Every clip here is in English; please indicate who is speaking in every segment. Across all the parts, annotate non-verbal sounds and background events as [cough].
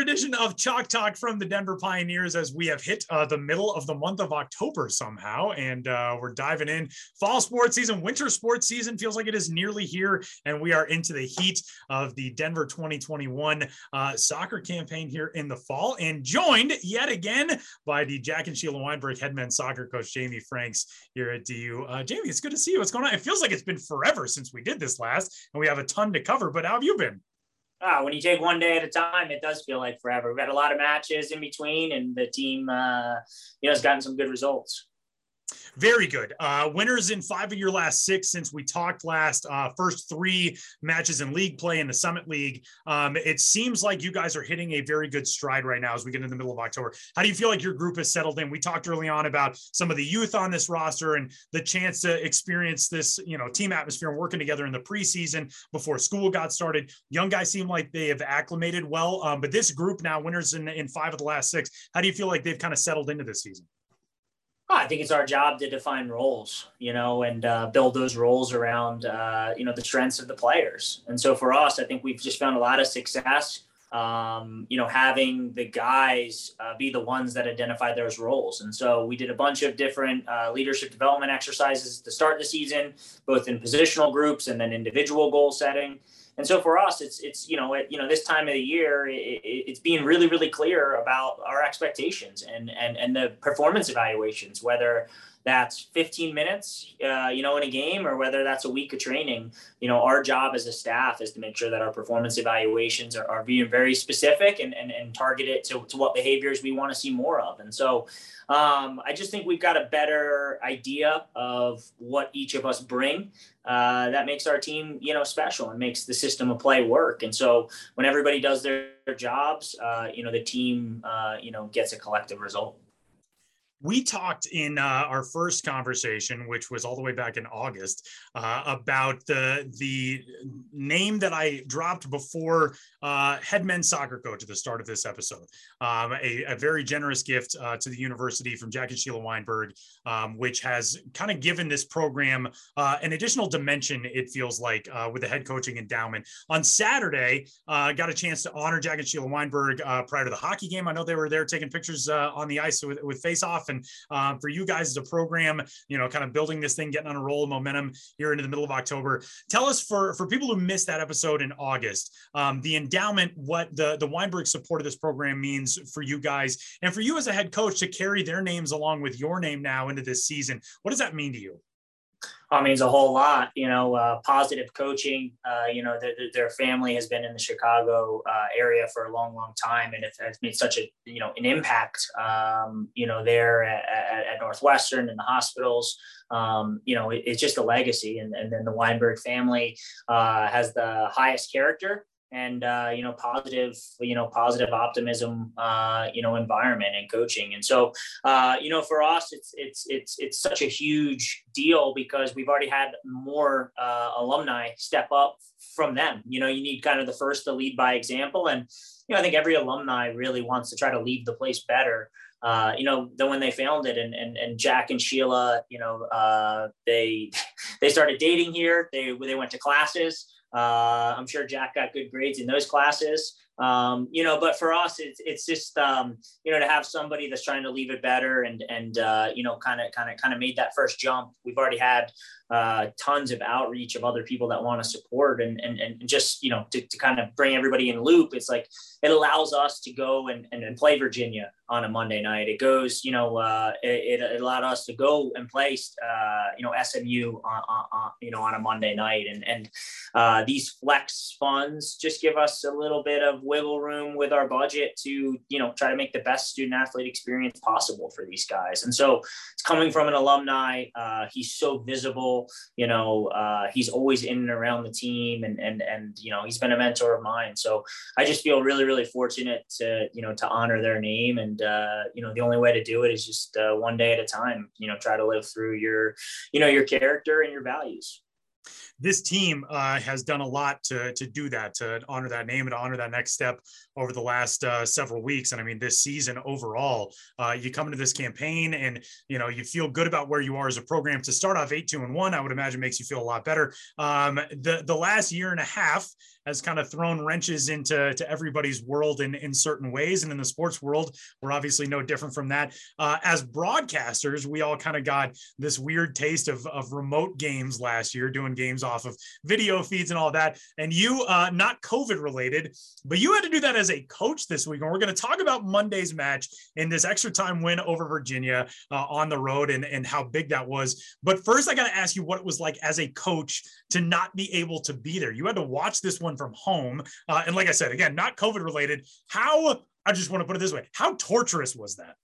Speaker 1: edition of Chalk Talk from the Denver Pioneers as we have hit uh, the middle of the month of October somehow. And uh, we're diving in. Fall sports season, winter sports season feels like it is nearly here. And we are into the heat of the Denver 2021 uh, soccer campaign here in the fall. And joined yet again by the Jack and Sheila Weinberg head soccer coach, Jamie Franks, here at DU. Uh, Jamie, it's good to see you. What's going on? It feels like it's been forever since we did this last, and we have a ton to cover. But how have you been?
Speaker 2: Ah, when you take one day at a time, it does feel like forever. We've had a lot of matches in between, and the team, uh, you know, has gotten some good results.
Speaker 1: Very good. Uh, winners in five of your last six since we talked last. Uh, first three matches in league play in the Summit League. Um, it seems like you guys are hitting a very good stride right now as we get in the middle of October. How do you feel like your group has settled in? We talked early on about some of the youth on this roster and the chance to experience this, you know, team atmosphere and working together in the preseason before school got started. Young guys seem like they have acclimated well, um, but this group now winners in, in five of the last six. How do you feel like they've kind of settled into this season?
Speaker 2: I think it's our job to define roles, you know, and uh, build those roles around, uh, you know, the strengths of the players. And so for us, I think we've just found a lot of success, um, you know, having the guys uh, be the ones that identify those roles. And so we did a bunch of different uh, leadership development exercises to start the season, both in positional groups and then individual goal setting. And so for us, it's it's you know at you know this time of the year, it, it's being really really clear about our expectations and and and the performance evaluations, whether that's 15 minutes, uh, you know, in a game, or whether that's a week of training. You know, our job as a staff is to make sure that our performance evaluations are, are being very specific and, and, and targeted to, to what behaviors we want to see more of. And so um, I just think we've got a better idea of what each of us bring. Uh, that makes our team, you know, special and makes the system of play work. And so when everybody does their, their jobs, uh, you know, the team, uh, you know, gets a collective result
Speaker 1: we talked in uh, our first conversation, which was all the way back in August, uh, about the the name that I dropped before uh, head men's soccer coach at the start of this episode. Um, a, a, very generous gift uh, to the university from Jack and Sheila Weinberg, um, which has kind of given this program uh, an additional dimension. It feels like uh, with the head coaching endowment. On Saturday, I got a chance to honor Jack and Sheila Weinberg prior to the hockey game. I know they were there taking pictures on the ice with, with Face Off and um, for you guys as a program, you know, kind of building this thing, getting on a roll of momentum here into the middle of October. Tell us for for people who missed that episode in August, um, the endowment, what the the Weinberg support of this program means for you guys, and for you as a head coach to carry their names along with your name now into this season. What does that mean to you?
Speaker 2: Uh, means a whole lot. You know, uh, positive coaching. Uh, you know, their, their family has been in the Chicago uh, area for a long, long time, and it has made such a you know an impact. Um, you know, there at, at, at, Northwestern and the hospitals. Um, you know, it, it's just a legacy, and, and then the Weinberg family uh, has the highest character and uh, you know positive you know positive optimism uh, you know environment and coaching and so uh, you know for us it's it's it's it's such a huge deal because we've already had more uh, alumni step up from them you know you need kind of the first to lead by example and you know I think every alumni really wants to try to leave the place better uh, you know, then when they found it and, and, and Jack and Sheila, you know, uh, they, [laughs] they started dating here. They, they went to classes. Uh, I'm sure Jack got good grades in those classes. Um, you know, but for us, it's it's just um, you know to have somebody that's trying to leave it better and and uh, you know kind of kind of kind of made that first jump. We've already had uh, tons of outreach of other people that want to support and, and, and just, you know, to, to kind of bring everybody in loop. It's like, it allows us to go and, and, and play Virginia on a Monday night. It goes, you know, uh, it, it, allowed us to go and play, uh, you know, SMU on, on, you know, on a Monday night. And, and uh, these flex funds just give us a little bit of wiggle room with our budget to, you know, try to make the best student athlete experience possible for these guys. And so it's coming from an alumni. Uh, he's so visible you know, uh, he's always in and around the team, and and and you know, he's been a mentor of mine. So I just feel really, really fortunate to you know to honor their name, and uh, you know, the only way to do it is just uh, one day at a time. You know, try to live through your, you know, your character and your values.
Speaker 1: This team uh, has done a lot to to do that, to honor that name and to honor that next step over the last uh, several weeks. And I mean, this season overall, uh, you come into this campaign and you know you feel good about where you are as a program. To start off eight two and one, I would imagine makes you feel a lot better. Um, the the last year and a half has kind of thrown wrenches into to everybody's world in, in certain ways. And in the sports world, we're obviously no different from that. Uh, as broadcasters, we all kind of got this weird taste of, of remote games last year, doing games off of video feeds and all that. And you, uh, not COVID related, but you had to do that as a coach this week. And we're going to talk about Monday's match in this extra time win over Virginia uh, on the road and, and how big that was. But first, I got to ask you what it was like as a coach to not be able to be there. You had to watch this one from home. Uh, and like I said, again, not COVID related. How, I just want to put it this way, how torturous was that?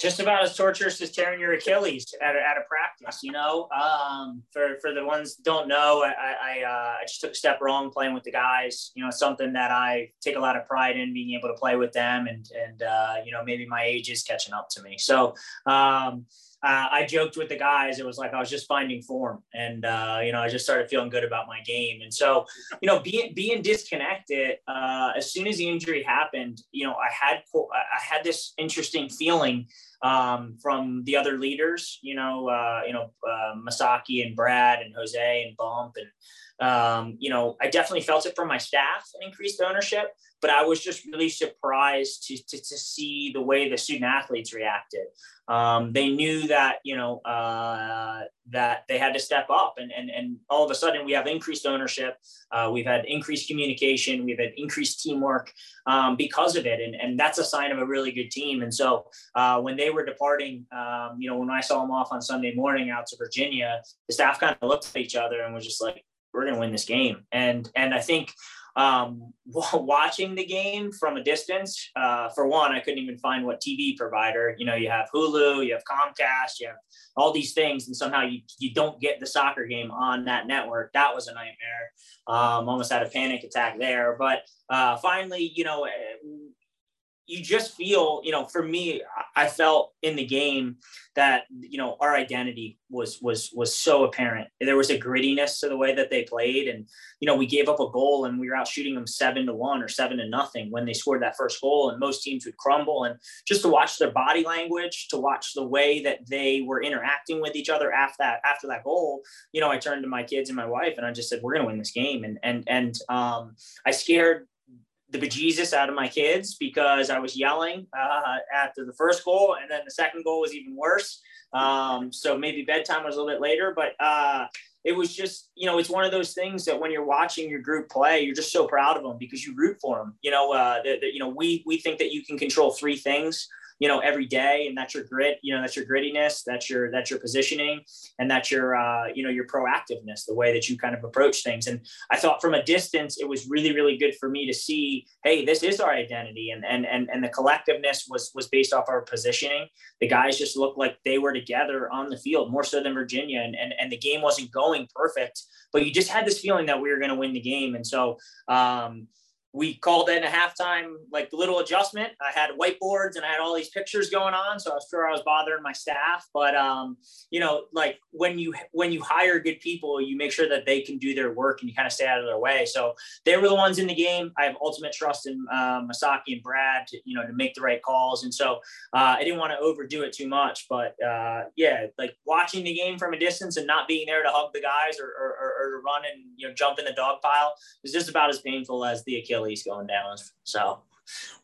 Speaker 2: Just about as torturous as tearing your Achilles at a, at a practice, you know. Um, for for the ones don't know, I I, uh, I just took a step wrong playing with the guys. You know, something that I take a lot of pride in being able to play with them, and and uh, you know maybe my age is catching up to me. So um, uh, I joked with the guys. It was like I was just finding form, and uh, you know, I just started feeling good about my game. And so, you know, being being disconnected uh, as soon as the injury happened, you know, I had I had this interesting feeling um, from the other leaders. You know, uh, you know, uh, Masaki and Brad and Jose and Bump and um, you know, I definitely felt it from my staff and increased ownership, but I was just really surprised to, to, to see the way the student athletes reacted. Um, they knew that, you know, uh, that they had to step up and, and, and all of a sudden we have increased ownership. Uh, we've had increased communication. We've had increased teamwork um, because of it. And, and that's a sign of a really good team. And so uh, when they were departing, um, you know, when I saw them off on Sunday morning out to Virginia, the staff kind of looked at each other and was just like, we're going to win this game. And and I think um, [laughs] watching the game from a distance, uh, for one, I couldn't even find what TV provider. You know, you have Hulu, you have Comcast, you have all these things, and somehow you you don't get the soccer game on that network. That was a nightmare. Um, almost had a panic attack there. But uh, finally, you know, you just feel, you know, for me, I felt in the game that, you know, our identity was was was so apparent. There was a grittiness to the way that they played. And, you know, we gave up a goal and we were out shooting them seven to one or seven to nothing when they scored that first goal. And most teams would crumble. And just to watch their body language, to watch the way that they were interacting with each other after that after that goal, you know, I turned to my kids and my wife and I just said, We're gonna win this game. And and and um I scared the bejesus out of my kids because I was yelling uh, after the first goal, and then the second goal was even worse. Um, so maybe bedtime was a little bit later, but uh, it was just you know it's one of those things that when you're watching your group play, you're just so proud of them because you root for them. You know, uh, you know we we think that you can control three things you know every day and that's your grit you know that's your grittiness that's your that's your positioning and that's your uh, you know your proactiveness the way that you kind of approach things. And i thought from a distance it was really really good for me to see hey this is our identity and and and, and the collectiveness was was based off our positioning. The guys just looked like they were together on the field more so than virginia and and, and the game wasn't going perfect but you just had this feeling that we were going to win the game. And so um we called in a halftime like little adjustment. I had whiteboards and I had all these pictures going on, so I was sure I was bothering my staff. But um, you know, like when you when you hire good people, you make sure that they can do their work and you kind of stay out of their way. So they were the ones in the game. I have ultimate trust in uh, Masaki and Brad to you know to make the right calls, and so uh, I didn't want to overdo it too much. But uh, yeah, like watching the game from a distance and not being there to hug the guys or, or, or to run and you know jump in the dog pile is just about as painful as the Achilles Achilles going down. So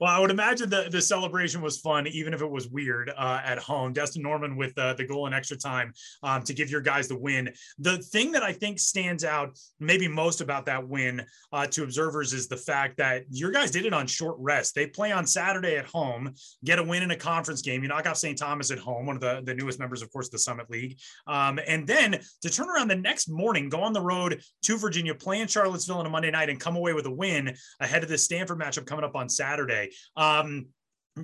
Speaker 1: well, I would imagine the, the celebration was fun, even if it was weird uh, at home. Destin Norman with uh, the goal in extra time um, to give your guys the win. The thing that I think stands out maybe most about that win uh, to observers is the fact that your guys did it on short rest. They play on Saturday at home, get a win in a conference game. You knock off St. Thomas at home, one of the, the newest members, of course, of the Summit League. Um, and then to turn around the next morning, go on the road to Virginia, play in Charlottesville on a Monday night, and come away with a win ahead of the Stanford matchup coming up on Saturday. Um,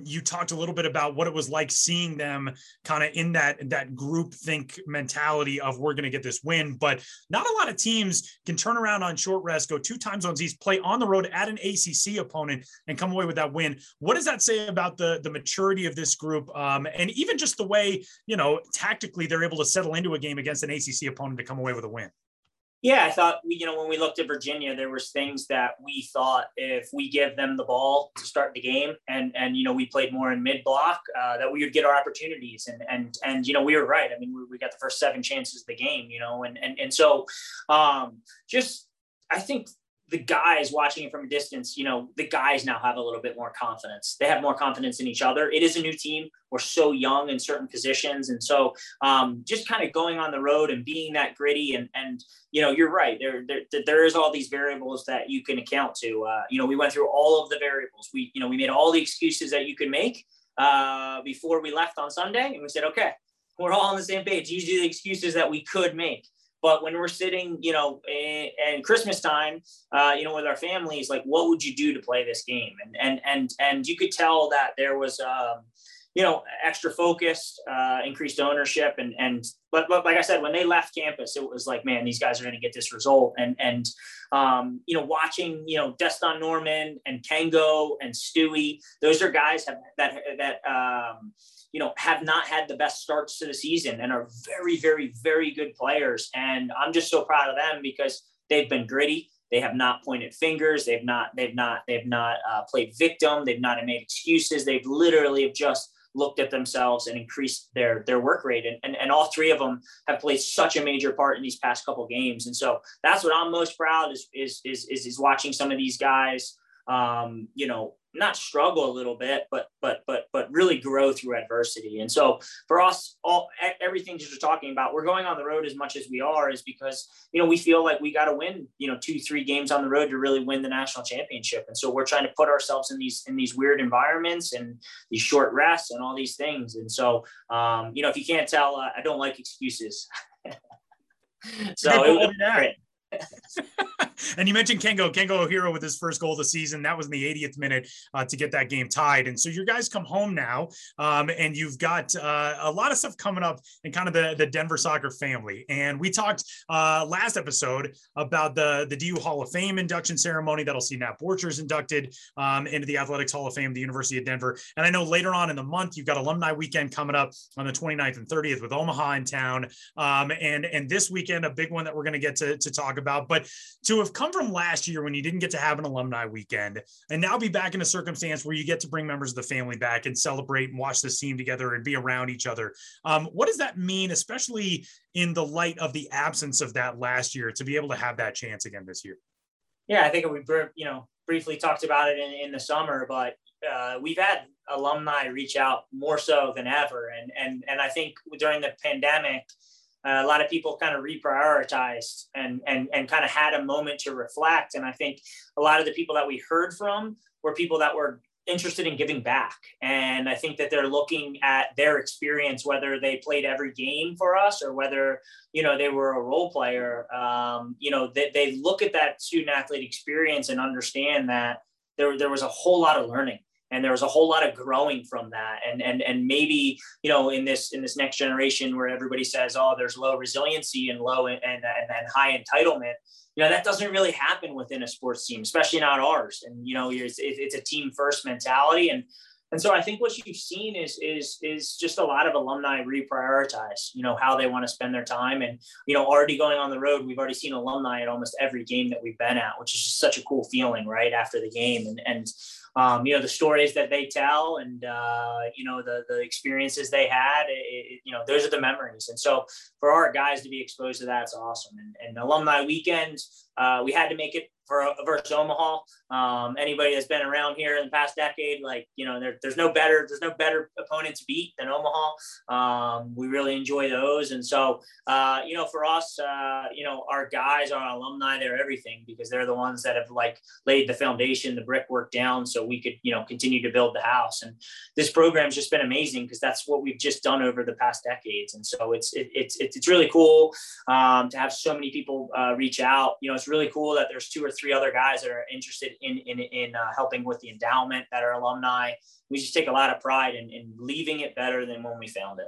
Speaker 1: you talked a little bit about what it was like seeing them kind of in that that group think mentality of we're going to get this win. But not a lot of teams can turn around on short rest go two time zones east play on the road at an acc opponent and come away with that win. What does that say about the the maturity of this group um, and even just the way you know tactically they're able to settle into a game against an acc opponent to come away with a win
Speaker 2: yeah, I thought we, you know, when we looked at Virginia, there was things that we thought if we give them the ball to start the game, and and you know we played more in mid block, uh, that we would get our opportunities, and and and you know we were right. I mean, we, we got the first seven chances of the game, you know, and and and so um, just I think the guys watching it from a distance, you know, the guys now have a little bit more confidence. They have more confidence in each other. It is a new team. We're so young in certain positions. And so um, just kind of going on the road and being that gritty and, and you know, you're right. There, there, there is all these variables that you can account to. Uh, you know, we went through all of the variables. We, you know, we made all the excuses that you could make uh, before we left on Sunday. And we said, okay, we're all on the same page. These are the excuses that we could make. But when we're sitting, you know, and Christmas time, uh, you know, with our families, like, what would you do to play this game? And and and and you could tell that there was, um, you know, extra focus, uh, increased ownership, and and but but like I said, when they left campus, it was like, man, these guys are going to get this result. And and um, you know, watching, you know, Deston Norman and Kengo and Stewie, those are guys have, that that um, you know, have not had the best starts to the season and are very, very, very good players. And I'm just so proud of them because they've been gritty. They have not pointed fingers. They've not, they've not, they've not uh, played victim. They've not made excuses. They've literally just looked at themselves and increased their their work rate. And, and, and all three of them have played such a major part in these past couple games. And so that's what I'm most proud is is is is, is watching some of these guys um, you know, not struggle a little bit, but but but but really grow through adversity. And so for us, all everything that you're talking about, we're going on the road as much as we are, is because you know we feel like we got to win, you know, two three games on the road to really win the national championship. And so we're trying to put ourselves in these in these weird environments and these short rests and all these things. And so um, you know, if you can't tell, uh, I don't like excuses. [laughs] so it, [laughs] it, [laughs] [laughs]
Speaker 1: and you mentioned Kengo, Kengo Ohiro with his first goal of the season. That was in the 80th minute uh, to get that game tied. And so your guys come home now, um, and you've got uh, a lot of stuff coming up in kind of the, the Denver soccer family. And we talked uh, last episode about the, the DU Hall of Fame induction ceremony that'll see Nat Borchers inducted um, into the Athletics Hall of Fame, the University of Denver. And I know later on in the month, you've got alumni weekend coming up on the 29th and 30th with Omaha in town. Um, and, and this weekend, a big one that we're going to get to talk about about. But to have come from last year when you didn't get to have an alumni weekend and now be back in a circumstance where you get to bring members of the family back and celebrate and watch this team together and be around each other. Um, what does that mean, especially in the light of the absence of that last year, to be able to have that chance again this year?
Speaker 2: Yeah, I think we, you know, briefly talked about it in, in the summer, but uh, we've had alumni reach out more so than ever. And, and, and I think during the pandemic, uh, a lot of people kind of reprioritized and and and kind of had a moment to reflect. And I think a lot of the people that we heard from were people that were interested in giving back. And I think that they're looking at their experience, whether they played every game for us or whether, you know, they were a role player. Um, you know, they, they look at that student athlete experience and understand that there, there was a whole lot of learning and there was a whole lot of growing from that and and and maybe you know in this in this next generation where everybody says oh there's low resiliency and low and and, and high entitlement you know that doesn't really happen within a sports team especially not ours and you know it's, it's a team first mentality and and so I think what you've seen is is is just a lot of alumni reprioritize, you know, how they want to spend their time. And, you know, already going on the road, we've already seen alumni at almost every game that we've been at, which is just such a cool feeling, right? After the game. And and um, you know the stories that they tell and uh, you know the the experiences they had it, it, you know those are the memories. And so for our guys to be exposed to that's awesome. And, and alumni weekend uh, we had to make it versus Omaha. Um, anybody that's been around here in the past decade, like you know, there, there's no better there's no better opponent to beat than Omaha. Um, we really enjoy those, and so uh, you know, for us, uh, you know, our guys, our alumni, they're everything because they're the ones that have like laid the foundation, the brickwork down, so we could you know continue to build the house. And this program's just been amazing because that's what we've just done over the past decades, and so it's it, it's it's really cool um, to have so many people uh, reach out. You know, it's really cool that there's two or three other guys that are interested in in, in uh, helping with the endowment that are alumni. We just take a lot of pride in, in leaving it better than when we found it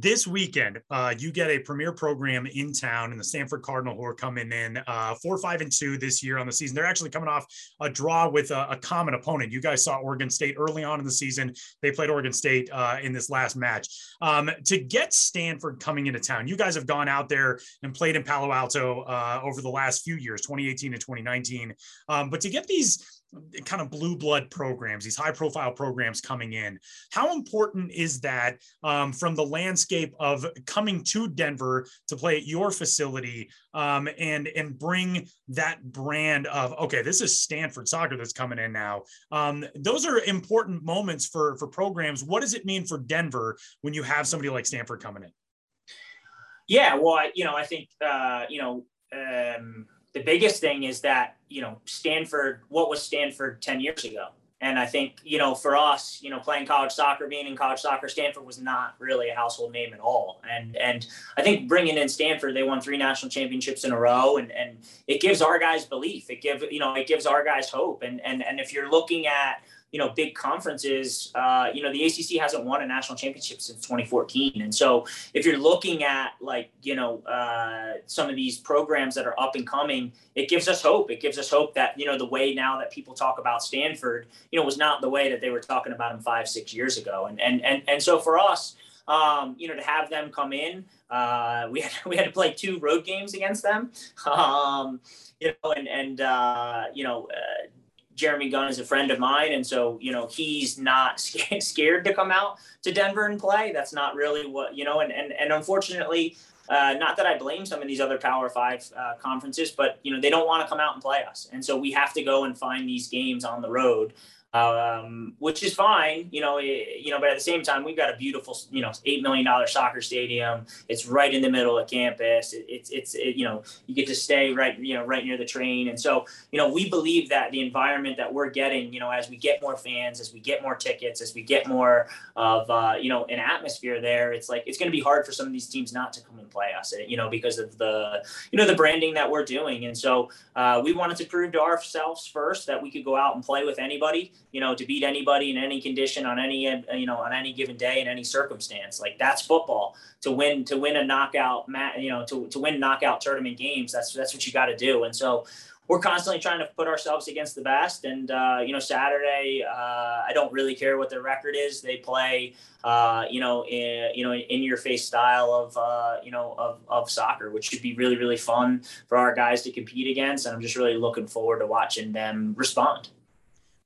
Speaker 1: this weekend, uh, you get a premier program in town in the Stanford Cardinal who are coming in uh, four, five, and two this year on the season. They're actually coming off a draw with a, a common opponent. You guys saw Oregon State early on in the season. They played Oregon State uh, in this last match. Um, to get Stanford coming into town, you guys have gone out there and played in Palo Alto uh, over the last few years, 2018 and 2019. Um, but to get these kind of blue blood programs, these high profile programs coming in. How important is that um, from the landscape of coming to Denver to play at your facility um, and and bring that brand of okay, this is Stanford soccer that's coming in now. Um, those are important moments for for programs. What does it mean for Denver when you have somebody like Stanford coming in?
Speaker 2: Yeah, well, I, you know, I think uh, you know. Um, the biggest thing is that you know Stanford. What was Stanford ten years ago? And I think you know for us, you know, playing college soccer, being in college soccer, Stanford was not really a household name at all. And and I think bringing in Stanford, they won three national championships in a row, and and it gives our guys belief. It gives you know it gives our guys hope. And and and if you're looking at you know big conferences uh, you know the acc hasn't won a national championship since 2014 and so if you're looking at like you know uh, some of these programs that are up and coming it gives us hope. It gives us hope that you know the way now that people talk about stanford you know was not the way that they were talking about them five six years ago. And and and, and so for us um, you know, to have them come in, uh, we had [laughs] we had to play two road games against them, [laughs] um, you know, and and uh, you know, uh, Jeremy Gunn is a friend of mine, and so you know he's not [laughs] scared to come out to Denver and play. That's not really what you know, and and and unfortunately, uh, not that I blame some of these other Power Five uh, conferences, but you know they don't want to come out and play us, and so we have to go and find these games on the road um, which is fine, you know, it, you know, but at the same time, we've got a beautiful, you know, $8 million soccer stadium. It's right in the middle of campus. It, it's, it's, it, you know, you get to stay right, you know, right near the train. And so, you know, we believe that the environment that we're getting, you know, as we get more fans, as we get more tickets, as we get more of, uh, you know, an atmosphere there, it's like, it's going to be hard for some of these teams not to come and play us, you know, because of the, you know, the branding that we're doing. And so uh, we wanted to prove to ourselves first that we could go out and play with anybody you know, to beat anybody in any condition on any, you know, on any given day in any circumstance. Like that's football. To win, to win a knockout, mat, you know, to, to win knockout tournament games. That's that's what you got to do. And so we're constantly trying to put ourselves against the best. And uh, you know, Saturday, uh, I don't really care what their record is. They play, uh, you know, in, you know, in your face style of, uh, you know, of, of soccer, which should be really, really fun for our guys to compete against. And I'm just really looking forward to watching them respond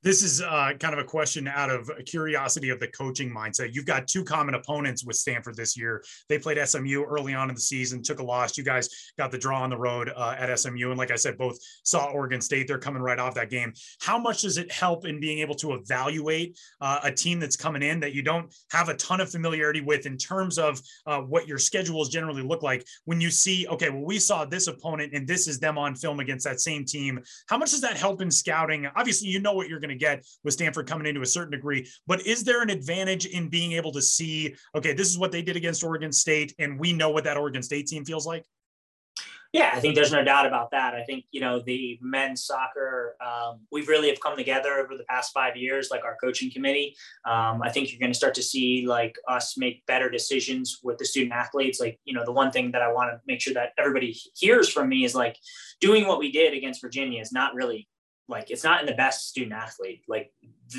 Speaker 1: this is uh, kind of a question out of curiosity of the coaching mindset. You've got two common opponents with Stanford this year. They played SMU early on in the season, took a loss. You guys got the draw on the road uh, at SMU, and like I said, both saw Oregon State. They're coming right off that game. How much does it help in being able to evaluate uh, a team that's coming in that you don't have a ton of familiarity with in terms of uh, what your schedules generally look like? When you see, okay, well, we saw this opponent, and this is them on film against that same team. How much does that help in scouting? Obviously, you know what you're going to get with Stanford coming into a certain degree. But is there an advantage in being able to see, okay, this is what they did against Oregon State, and we know what that Oregon State team feels like?
Speaker 2: Yeah, I think there's no doubt about that. I think you know the men's soccer. Um, we've really have come together over the past five years, like our coaching committee. Um, I think you're going to start to see like us make better decisions with the student athletes. Like you know, the one thing that I want to make sure that everybody hears from me is like doing what we did against Virginia is not really like it's not in the best student athlete. Like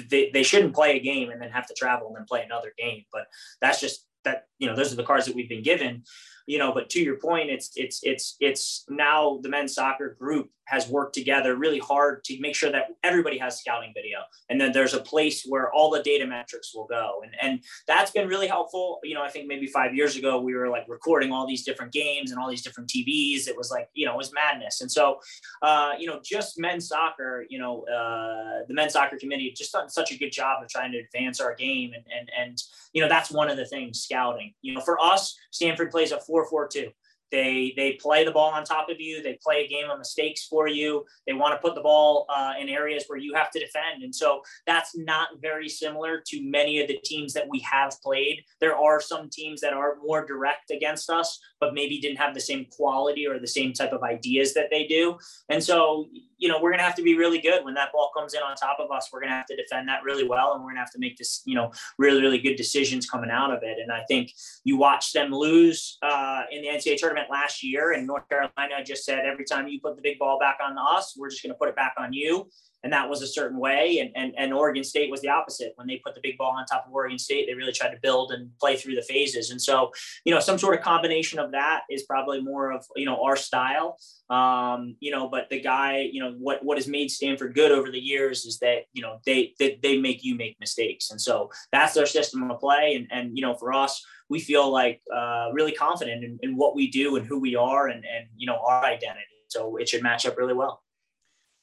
Speaker 2: they, they shouldn't play a game and then have to travel and then play another game. But that's just that, you know, those are the cards that we've been given you know but to your point it's it's it's it's now the men's soccer group has worked together really hard to make sure that everybody has scouting video. And then there's a place where all the data metrics will go. And and that's been really helpful. You know i think maybe five years ago we were like recording all these different games and all these different tvs it was like you know it was madness. And so uh, you know just men's soccer you know uh, the men's soccer committee just done such a good job of trying to advance our game. And and and you know that's one of the things scouting. You know for us stanford plays a 442. they they play the ball on top of you. They play a game of mistakes for you. They want to put the ball uh, in areas where you have to defend, and so that's not very similar to many of the teams that we have played. There are some teams that are more direct against us, but maybe didn't have the same quality or the same type of ideas that they do. And so, you know, we're going to have to be really good when that ball comes in on top of us. We're going to have to defend that really well, and we're going to have to make this, you know, really really good decisions coming out of it. And I think you watch them lose uh, in the NCAA tournament last year, and North Carolina just said every time you put the big ball back on us, we're just going to put it back on you and that was a certain way. And, and, and Oregon State was the opposite. When they put the big ball on top of Oregon State, they really tried to build and play through the phases. And so, you know, some sort of combination of that is probably more of, you know, our style. Um, you know, but the guy, you know, what, what has made Stanford good over the years is that, you know, they, they, they make you make mistakes. And so that's their system of play. And, and, you know, for us, we feel like uh, really confident in, in what we do and who we are and, and, you know, our identity. So it should match up really well.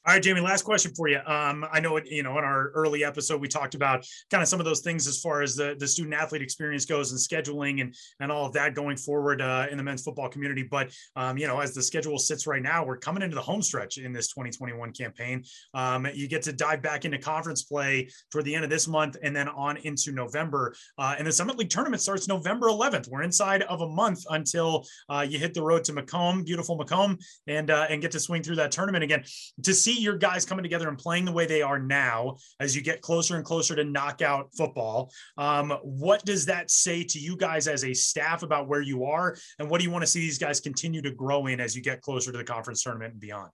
Speaker 1: All right, Jamie, last question for you. Um, I know, it, you know, in our early episode, we talked about kind of some of those things as far as the, the student athlete experience goes and scheduling and, and all of that going forward uh, in the men's football community. But, um, you know, as the schedule sits right now, we're coming into the home stretch in this 2021 campaign. Um, you get to dive back into conference play toward the end of this month and then on into November. Uh, and the Summit League tournament starts November 11th. We're inside of a month until uh, you hit the road to Macomb, beautiful Macomb, and, uh, and get to swing through that tournament again. To see see your guys coming together and playing the way they are now as you get closer and closer to knockout football. Um, what does that say to you guys as a staff about where you are? And what do you want to see these guys continue to grow in as you get closer to the conference tournament and beyond?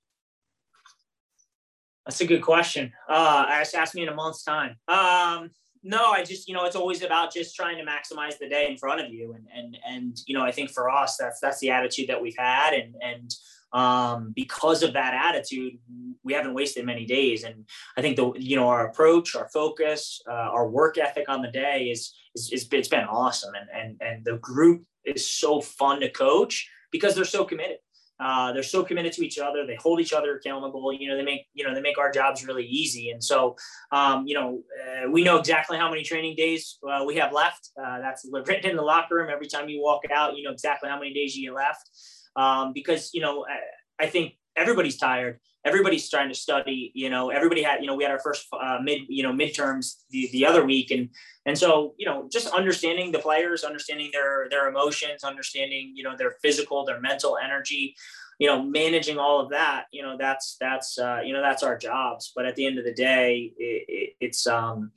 Speaker 2: That's a good question. Uh, ask, me in a month's time. Um, no, I just, you know, it's always about just trying to maximize the day in front of you. And, and, and, you know, I think for us, that's, that's the attitude that we've had. And, and, um, because of that attitude, we haven't wasted many days. And I think the you know our approach, our focus, uh, our work ethic on the day is, is, is it's been awesome. And and and the group is so fun to coach because they're so committed. Uh, they're so committed to each other. They hold each other accountable. You know, they make you know they make our jobs really easy. And so, um, you know, uh, we know exactly how many training days uh, we have left. Uh, that's [laughs] written in the locker room. Every time you walk out, you know exactly how many days you get left um, because you know I, I, think everybody's tired. Everybody's trying to study. You know, everybody had you know we had our first uh, mid you know midterms the, the other week, and and so you know just understanding the players, understanding their their emotions, understanding you know their physical, their mental energy. You know, managing all of that. You know, that's that's uh, you know that's our jobs. But at the end of the day, it, it, it's um,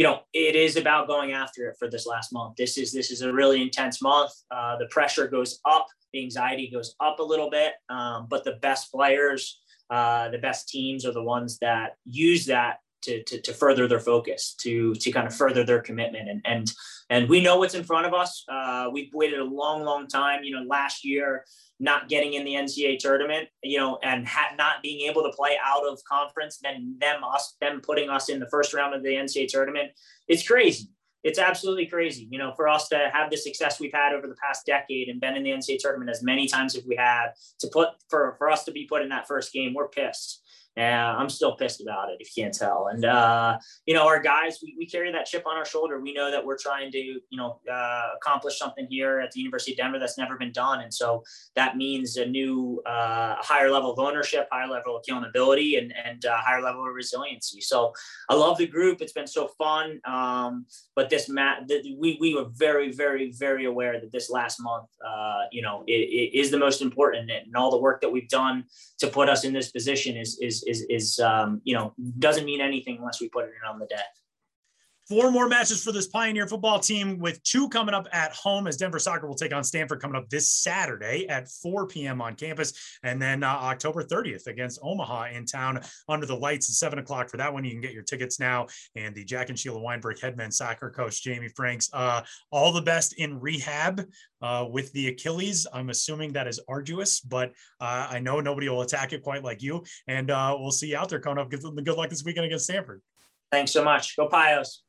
Speaker 2: you know, it is about going after it for this last month. This is this is a really intense month. Uh, the pressure goes up the anxiety goes up a little bit. Um, but the best players, uh, the best teams are the ones that use that to, to, to, further their focus, to, to kind of further their commitment. And, and, and we know what's in front of us. Uh, we've waited a long, long time, you know, last year, not getting in the NCAA tournament, you know, and ha- not being able to play out of conference, then them, us, them putting us in the first round of the NCAA tournament. It's crazy it's absolutely crazy. You know, for us to have the success we've had over the past decade and been in the NCAA tournament as many times as we have, to put for for us to be put in that first game, we're pissed. Yeah, I'm still pissed about it if you can't tell. And uh, you know, our guys, we, we carry that chip on our shoulder. We know that we're trying to, you know, uh, accomplish something here at the University of Denver that's never been done. And so that means a new, uh, higher level of ownership, higher level of accountability, and and uh, higher level of resiliency. So I love the group. It's been so fun. Um, but this mat, we we were very, very, very aware that this last month, uh, you know, it, it is the most important, and all the work that we've done to put us in this position is is is is um, you know doesn't mean anything unless we put it in on the day.
Speaker 1: Four more matches for this Pioneer football team, with two coming up at home as Denver Soccer will take on Stanford coming up this Saturday at 4 p.m. on campus. And then uh, October 30th against Omaha in town under the lights at 7 o'clock for that one. You can get your tickets now. And the Jack and Sheila Weinberg headman soccer coach, Jamie Franks, uh, all the best in rehab uh, with the Achilles. I'm assuming that is arduous, but uh, I know nobody will attack it quite like you. And uh, we'll see you out there coming up. Good, good luck this weekend against Stanford.
Speaker 2: Thanks so much. Go Pios.